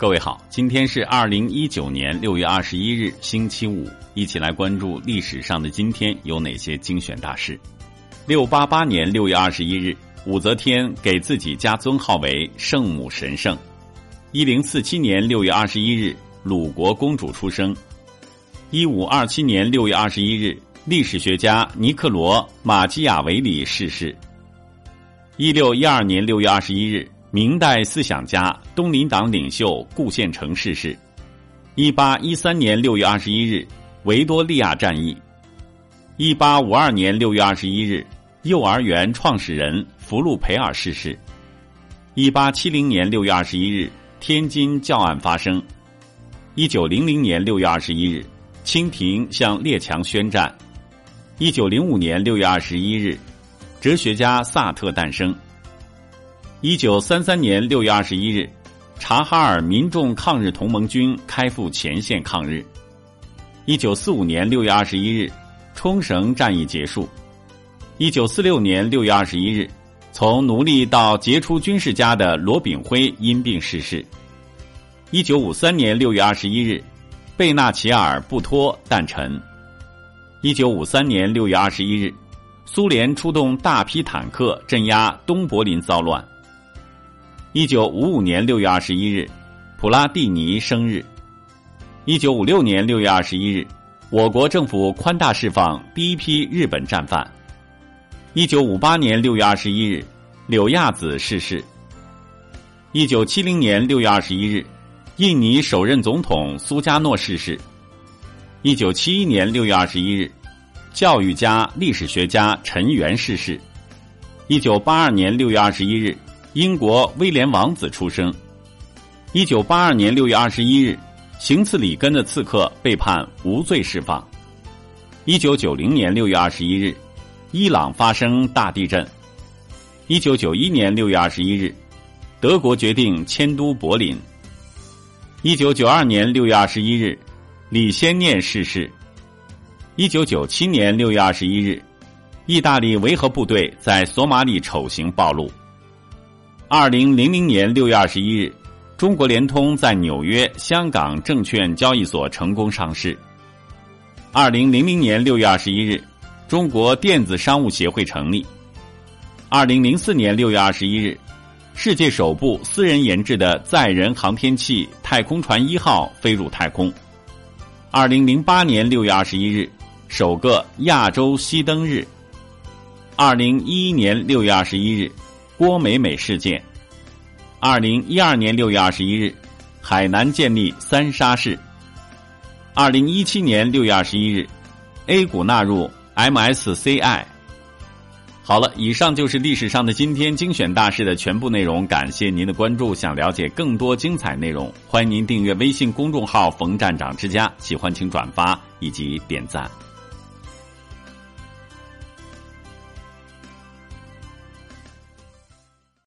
各位好，今天是二零一九年六月二十一日，星期五，一起来关注历史上的今天有哪些精选大事。六八八年六月二十一日，武则天给自己加尊号为圣母神圣。一零四七年六月二十一日，鲁国公主出生。一五二七年六月二十一日，历史学家尼克罗·马基雅维里逝世。一六一二年六月二十一日。明代思想家、东林党领袖顾宪成逝世。一八一三年六月二十一日，维多利亚战役。一八五二年六月二十一日，幼儿园创始人福禄培尔逝世。一八七零年六月二十一日，天津教案发生。一九零零年六月二十一日，清廷向列强宣战。一九零五年六月二十一日，哲学家萨特诞生。一九三三年六月二十一日，察哈尔民众抗日同盟军开赴前线抗日。一九四五年六月二十一日，冲绳战役结束。一九四六年六月二十一日，从奴隶到杰出军事家的罗炳辉因病逝世。一九五三年六月二十一日，贝纳齐尔·布托诞辰。一九五三年六月二十一日，苏联出动大批坦克镇压东柏林骚乱。一九五五年六月二十一日，普拉蒂尼生日。一九五六年六月二十一日，我国政府宽大释放第一批日本战犯。一九五八年六月二十一日，柳亚子逝世。一九七零年六月二十一日，印尼首任总统苏加诺逝世。一九七一年六月二十一日，教育家、历史学家陈元逝世。一九八二年六月二十一日。英国威廉王子出生。一九八二年六月二十一日，行刺里根的刺客被判无罪释放。一九九零年六月二十一日，伊朗发生大地震。一九九一年六月二十一日，德国决定迁都柏林。一九九二年六月二十一日，李先念逝世。一九九七年六月二十一日，意大利维和部队在索马里丑行暴露。二零零零年六月二十一日，中国联通在纽约、香港证券交易所成功上市。二零零零年六月二十一日，中国电子商务协会成立。二零零四年六月二十一日，世界首部私人研制的载人航天器“太空船一号”飞入太空。二零零八年六月二十一日，首个亚洲熄灯日。二零一一年六月二十一日。郭美美事件，二零一二年六月二十一日，海南建立三沙市。二零一七年六月二十一日，A 股纳入 MSCI。好了，以上就是历史上的今天精选大事的全部内容，感谢您的关注。想了解更多精彩内容，欢迎您订阅微信公众号“冯站长之家”，喜欢请转发以及点赞。